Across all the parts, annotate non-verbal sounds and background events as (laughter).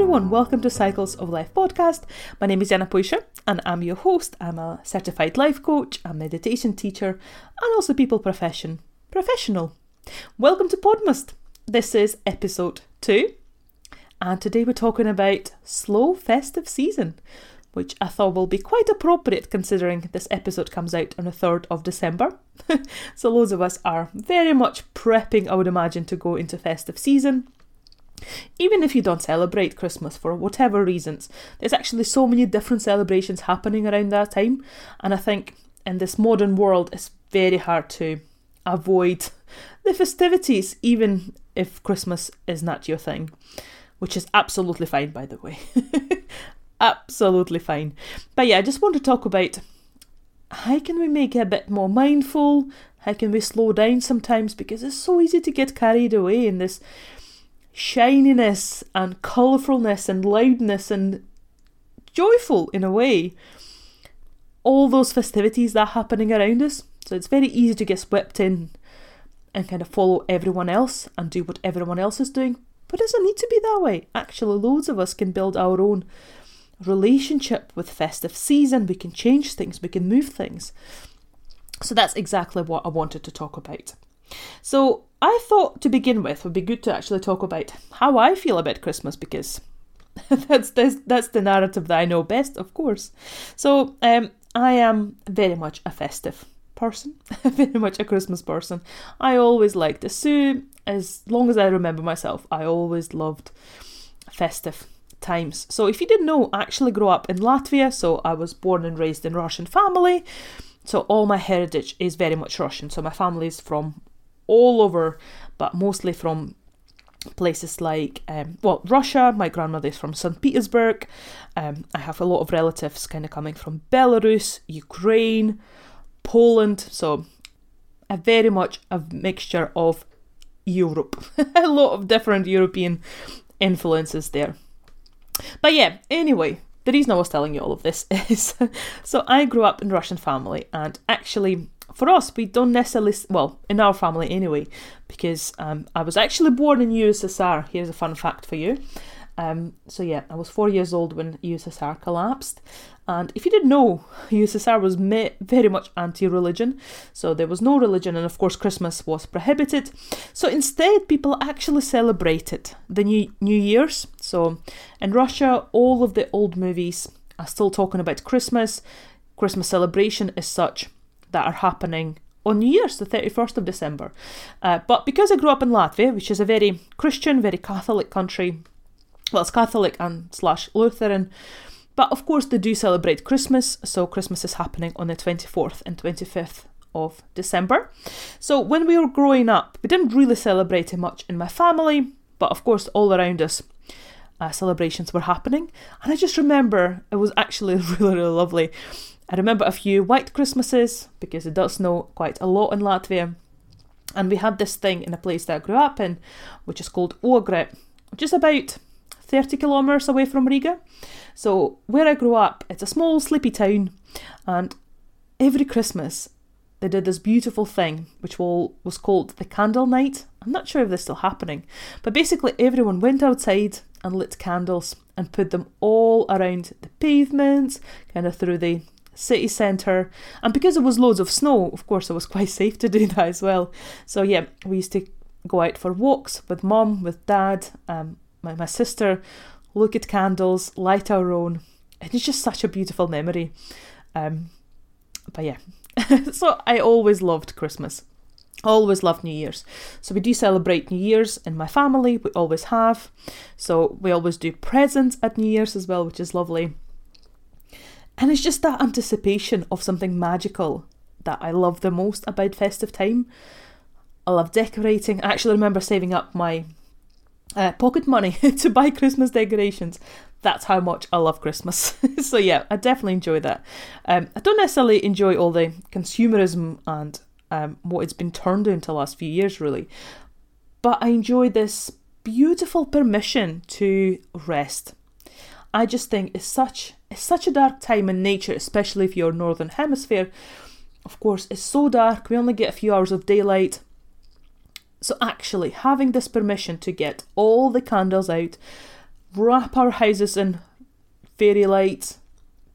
everyone, welcome to Cycles of Life podcast. My name is Jana Poisha and I'm your host. I'm a certified life coach, a meditation teacher, and also people profession professional. Welcome to Podmas. This is episode two, and today we're talking about slow festive season, which I thought will be quite appropriate considering this episode comes out on the 3rd of December. (laughs) so, loads of us are very much prepping, I would imagine, to go into festive season. Even if you don't celebrate Christmas for whatever reasons, there's actually so many different celebrations happening around that time, and I think in this modern world it's very hard to avoid the festivities, even if Christmas is not your thing, which is absolutely fine, by the way. (laughs) absolutely fine. But yeah, I just want to talk about how can we make it a bit more mindful? How can we slow down sometimes? Because it's so easy to get carried away in this shininess and colourfulness and loudness and joyful in a way. All those festivities that are happening around us. So it's very easy to get swept in and kind of follow everyone else and do what everyone else is doing. But it doesn't need to be that way. Actually, loads of us can build our own relationship with festive season. We can change things, we can move things. So that's exactly what I wanted to talk about. So I thought to begin with would be good to actually talk about how I feel about Christmas because (laughs) that's, that's that's the narrative that I know best, of course. So um, I am very much a festive person, (laughs) very much a Christmas person. I always liked it. So as long as I remember myself, I always loved festive times. So if you didn't know, I actually grew up in Latvia. So I was born and raised in Russian family. So all my heritage is very much Russian. So my family is from all over, but mostly from places like um, well Russia. My grandmother is from St. Petersburg. Um, I have a lot of relatives kind of coming from Belarus, Ukraine, Poland. So a very much a mixture of Europe. (laughs) a lot of different European influences there. But yeah, anyway, the reason I was telling you all of this (laughs) is so I grew up in Russian family and actually for us, we don't necessarily, well, in our family anyway, because um, I was actually born in USSR. Here's a fun fact for you. Um, so yeah, I was four years old when USSR collapsed, and if you didn't know, USSR was me- very much anti-religion, so there was no religion, and of course Christmas was prohibited. So instead, people actually celebrated the new New Year's. So in Russia, all of the old movies are still talking about Christmas. Christmas celebration is such that are happening on New Year's, the 31st of December. Uh, but because I grew up in Latvia, which is a very Christian, very Catholic country, well, it's Catholic and slash Lutheran, but of course they do celebrate Christmas, so Christmas is happening on the 24th and 25th of December. So when we were growing up, we didn't really celebrate it much in my family, but of course all around us. Uh, celebrations were happening, and I just remember it was actually (laughs) really, really lovely I remember a few white Christmases because it does snow quite a lot in Latvia. And we had this thing in a place that I grew up in, which is called Ogre, which is about 30 kilometres away from Riga. So, where I grew up, it's a small, sleepy town, and every Christmas they did this beautiful thing which was called the candle night. I'm not sure if this is still happening, but basically everyone went outside and lit candles and put them all around the pavements, kind of through the city centre. And because it was loads of snow, of course, it was (laughs) quite safe to do that as well. So, yeah, we used to go out for walks with mom, with dad, um, my, my sister, look at candles, light our own. It's just such a beautiful memory. Um, but yeah, (laughs) so I always loved Christmas. Always loved New Year's. So we do celebrate New Year's in my family, we always have. So we always do presents at New Year's as well, which is lovely. And it's just that anticipation of something magical that I love the most about festive time. I love decorating. I actually remember saving up my uh, pocket money (laughs) to buy Christmas decorations. That's how much I love Christmas. (laughs) so yeah, I definitely enjoy that. Um, I don't necessarily enjoy all the consumerism and um, what it's been turned into the last few years, really. But I enjoy this beautiful permission to rest. I just think it's such it's such a dark time in nature, especially if you're northern hemisphere. Of course, it's so dark, we only get a few hours of daylight. So actually having this permission to get all the candles out, wrap our houses in fairy lights,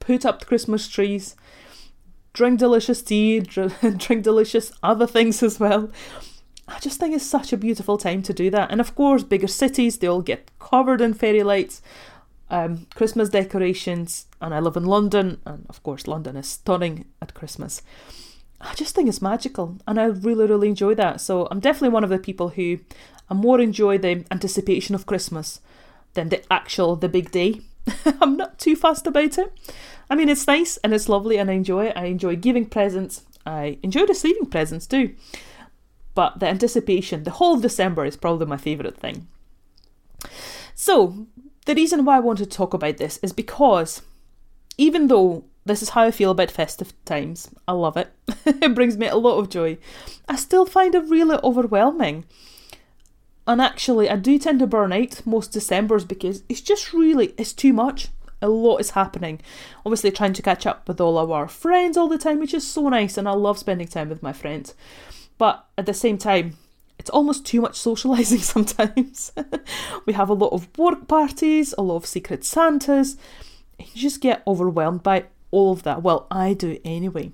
put up the Christmas trees, drink delicious tea, (laughs) drink delicious other things as well. I just think it's such a beautiful time to do that. And of course, bigger cities, they all get covered in fairy lights, um, Christmas decorations. And I live in London, and of course, London is stunning at Christmas. I just think it's magical, and I really, really enjoy that. So I'm definitely one of the people who I more enjoy the anticipation of Christmas than the actual, the big day. (laughs) I'm not too fussed about it. I mean, it's nice and it's lovely, and I enjoy it. I enjoy giving presents. I enjoy receiving presents too. But the anticipation, the whole of December is probably my favourite thing. So, the reason why I want to talk about this is because even though this is how I feel about festive times, I love it, (laughs) it brings me a lot of joy, I still find it really overwhelming. And actually, I do tend to burn out most Decembers because it's just really, it's too much. A lot is happening. Obviously, trying to catch up with all our friends all the time, which is so nice, and I love spending time with my friends. But at the same time, it's almost too much socialising (laughs) sometimes. we have a lot of work parties, a lot of secret Santas. You just get overwhelmed by all of that. Well, I do anyway.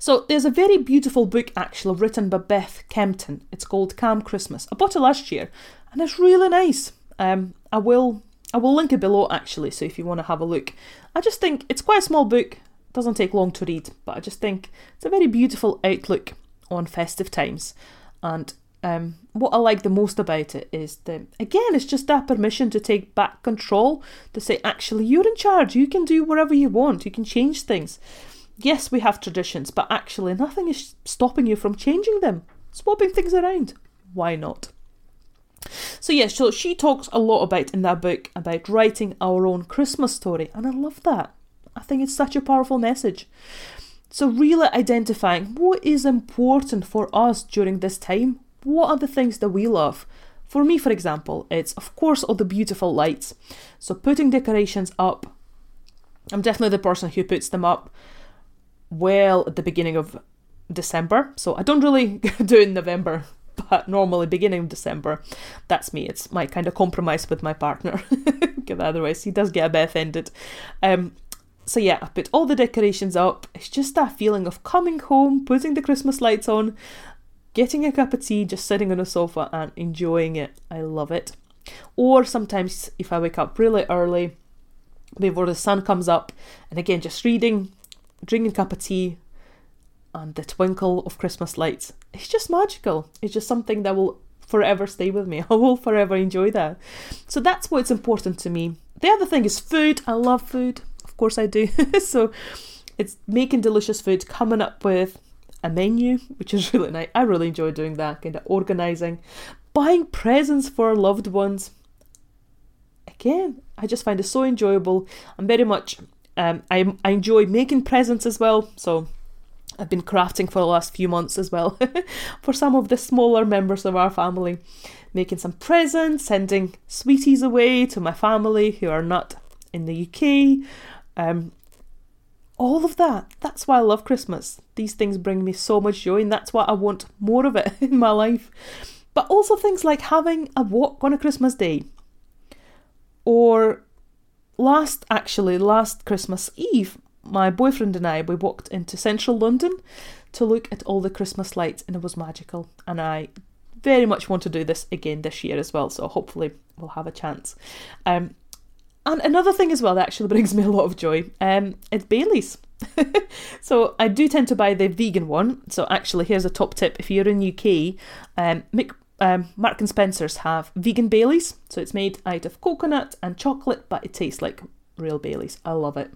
So there's a very beautiful book actually written by Beth Kempton. It's called Calm Christmas. I bought it last year, and it's really nice. Um, I will I will link it below actually, so if you want to have a look. I just think it's quite a small book. It doesn't take long to read, but I just think it's a very beautiful outlook on festive times. And um, what I like the most about it is that, again, it's just that permission to take back control, to say, actually, you're in charge, you can do whatever you want, you can change things. Yes, we have traditions, but actually, nothing is stopping you from changing them, swapping things around. Why not? So, yes, so she talks a lot about in that book about writing our own Christmas story, and I love that. I think it's such a powerful message. So, really identifying what is important for us during this time. What are the things that we love? For me, for example, it's of course all the beautiful lights. So, putting decorations up. I'm definitely the person who puts them up well at the beginning of December. So, I don't really (laughs) do in November, but normally beginning of December. That's me. It's my kind of compromise with my partner. (laughs) Otherwise, he does get a bit offended. Um, so yeah, I put all the decorations up. It's just that feeling of coming home, putting the Christmas lights on, getting a cup of tea, just sitting on a sofa and enjoying it. I love it. Or sometimes if I wake up really early, before the sun comes up, and again just reading, drinking a cup of tea, and the twinkle of Christmas lights. It's just magical. It's just something that will forever stay with me. (laughs) I will forever enjoy that. So that's what's important to me. The other thing is food. I love food course I do. (laughs) so it's making delicious food, coming up with a menu, which is (laughs) really nice. I really enjoy doing that, kind of organising, buying presents for loved ones. Again, I just find it so enjoyable. I'm very much, um, I, I enjoy making presents as well. So I've been crafting for the last few months as well (laughs) for some of the smaller members of our family, making some presents, sending sweeties away to my family who are not in the UK, um, all of that. That's why I love Christmas. These things bring me so much joy, and that's why I want more of it (laughs) in my life. But also things like having a walk on a Christmas day. Or last, actually, last Christmas Eve, my boyfriend and I, we walked into central London to look at all the Christmas lights, and it was magical. And I very much want to do this again this year as well, so hopefully we'll have a chance. Um, and another thing as well that actually brings me a lot of joy, um, it's Bailey's. (laughs) so I do tend to buy the vegan one. So actually, here's a top tip: if you're in UK, um, um, Mark and Spencers have vegan Baileys. So it's made out of coconut and chocolate, but it tastes like real Baileys. I love it.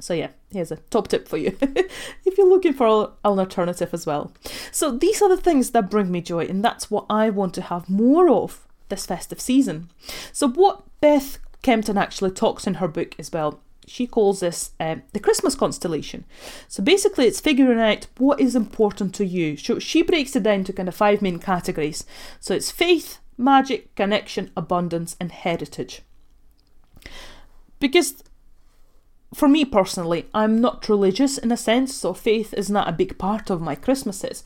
So yeah, here's a top tip for you (laughs) if you're looking for an alternative as well. So these are the things that bring me joy, and that's what I want to have more of this festive season. So what Beth Kempton actually talks in her book as well. She calls this um, the Christmas constellation. So basically, it's figuring out what is important to you. So she breaks it down to kind of five main categories. So it's faith, magic, connection, abundance, and heritage. Because for me personally, I'm not religious in a sense, so faith is not a big part of my Christmases.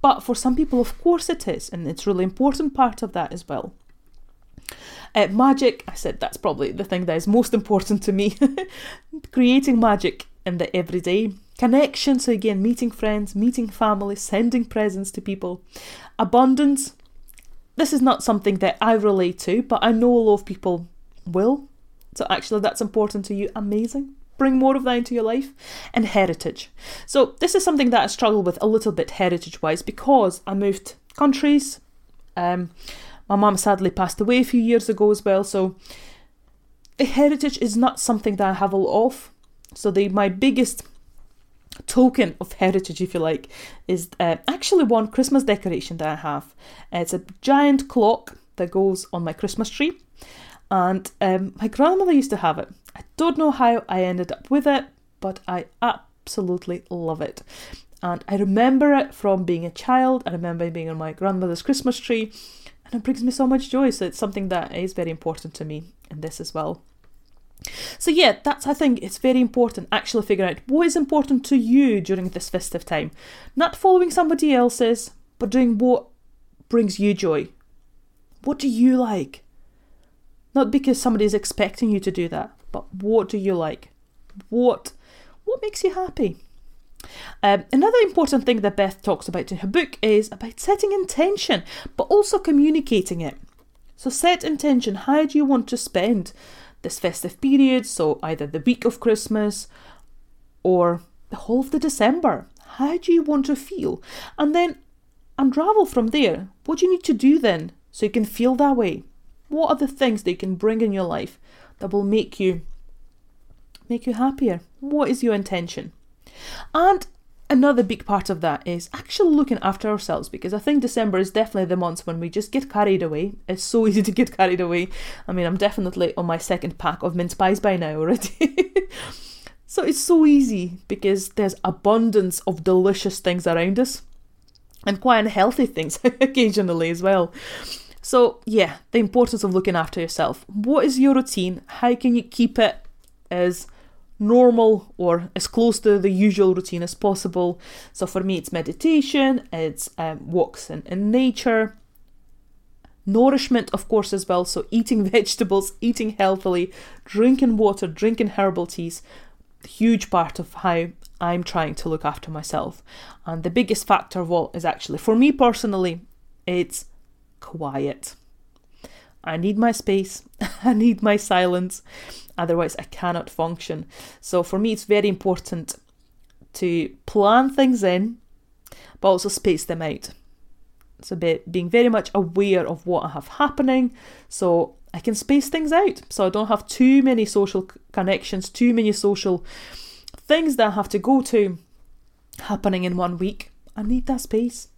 But for some people, of course, it is, and it's really important part of that as well. Uh, magic, I said that's probably the thing that is most important to me. (laughs) Creating magic in the everyday. Connection, so again, meeting friends, meeting family, sending presents to people. Abundance, this is not something that I relate to, but I know a lot of people will. So actually, that's important to you. Amazing. Bring more of that into your life. And heritage. So this is something that I struggle with a little bit heritage wise because I moved countries. Um, my mum sadly passed away a few years ago as well. So the heritage is not something that I have a lot of. So the my biggest token of heritage, if you like, is uh, actually one Christmas decoration that I have. It's a giant clock that goes on my Christmas tree, and um, my grandmother used to have it. I don't know how I ended up with it, but I absolutely love it. And I remember it from being a child. I remember being on my grandmother's Christmas tree, and it brings me so much joy. So it's something that is very important to me in this as well. So yeah, that's I think it's very important actually figuring out what is important to you during this festive time. Not following somebody else's, but doing what brings you joy. What do you like? Not because somebody is expecting you to do that, but what do you like? What what makes you happy? Um, another important thing that Beth talks about in her book is about setting intention, but also communicating it. So set intention. How do you want to spend this festive period, so either the week of Christmas or the whole of the December. How do you want to feel? And then unravel from there. What do you need to do then so you can feel that way? What are the things that you can bring in your life that will make you make you happier? What is your intention? And another big part of that is actually looking after ourselves because I think December is definitely the month when we just get carried away. It's so (laughs) easy to get carried away. I mean, I'm definitely on my second pack of mince pies by now already. (laughs) so it's so easy because there's abundance of delicious things around us and quite unhealthy things (laughs) occasionally as well. So, yeah, the importance of looking after yourself. What is your routine? How can you keep it as normal or as close to the usual routine as possible. So for me, it's meditation, it's um, walks in, in nature, nourishment, of course, as well. So eating (laughs) vegetables, eating healthily, drinking water, drinking herbal teas. Huge part of how I'm trying to look after myself. And the biggest factor of all is actually, for me personally, it's quiet. I need my space, (laughs) I need my silence, otherwise, I cannot function. So, for me, it's very important to plan things in, but also space them out. A bit being very much aware of what I have happening, so I can space things out. So I don't have too many social connections, too many social things that I have to go to happening in one week. I need that space.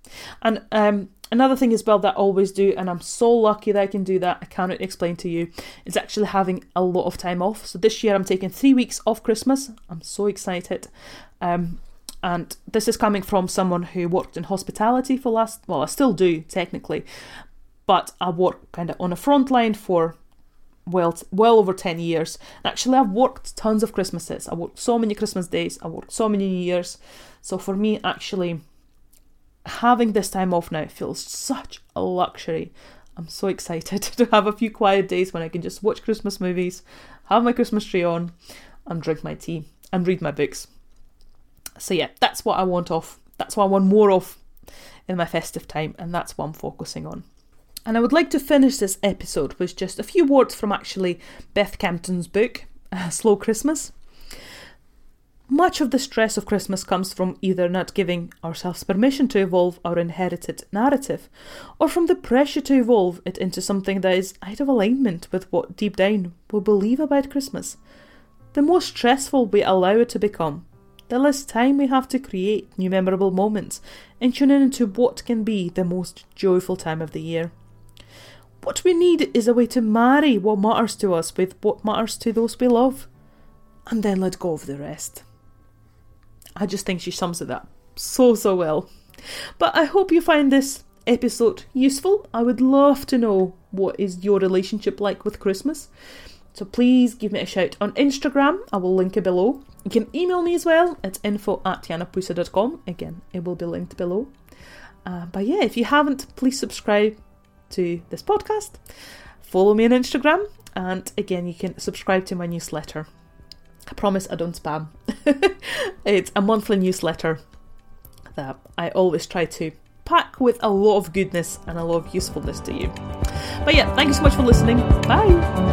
And um, Another thing as well that I always do, and I'm so lucky that I can do that, I cannot explain to you, is actually having a lot of time off. So this year I'm taking three weeks off Christmas. I'm so excited. Um, and this is coming from someone who worked in hospitality for last, well, I still do technically, but I work kind of on a front line for well well over 10 years and actually i've worked tons of christmases i worked so many christmas days i worked so many years so for me actually having this time off now feels such a luxury. I'm so excited (laughs) to have a few quiet days when I can just watch Christmas movies, have my Christmas tree on, and drink my tea and read my books. So, yeah, that's what I want off. That's what I want more of in my festive time, and that's what I'm focusing on. And I would like to finish this episode with just a few words from actually Beth Kempton's book, (laughs) Slow Christmas. Much of the stress of Christmas comes from either not giving ourselves permission to evolve our inherited narrative, or from the pressure to evolve it into something that is out of alignment with what deep down we believe about Christmas. The more stressful we allow it to become, the less time we have to create new memorable moments and tune in into what can be the most joyful time of the year. What we need is a way to marry what matters to us with what matters to those we love, and then let go of the rest. I just think she sums it up so, so well. But I hope you find this episode useful. I would love to know what is your relationship like with Christmas. So please give me a shout on Instagram. I will link it below. You can email me as well. It's info at janapuisa.com. Again, it will be linked below. Uh, but yeah, if you haven't, please subscribe to this podcast. follow me on Instagram, and again, you can subscribe to my newsletter. I promise I don't spam. (laughs) it's a monthly newsletter that I always try to pack with a lot of goodness and a lot of usefulness to you. But yeah, thank you so much for listening. Bye.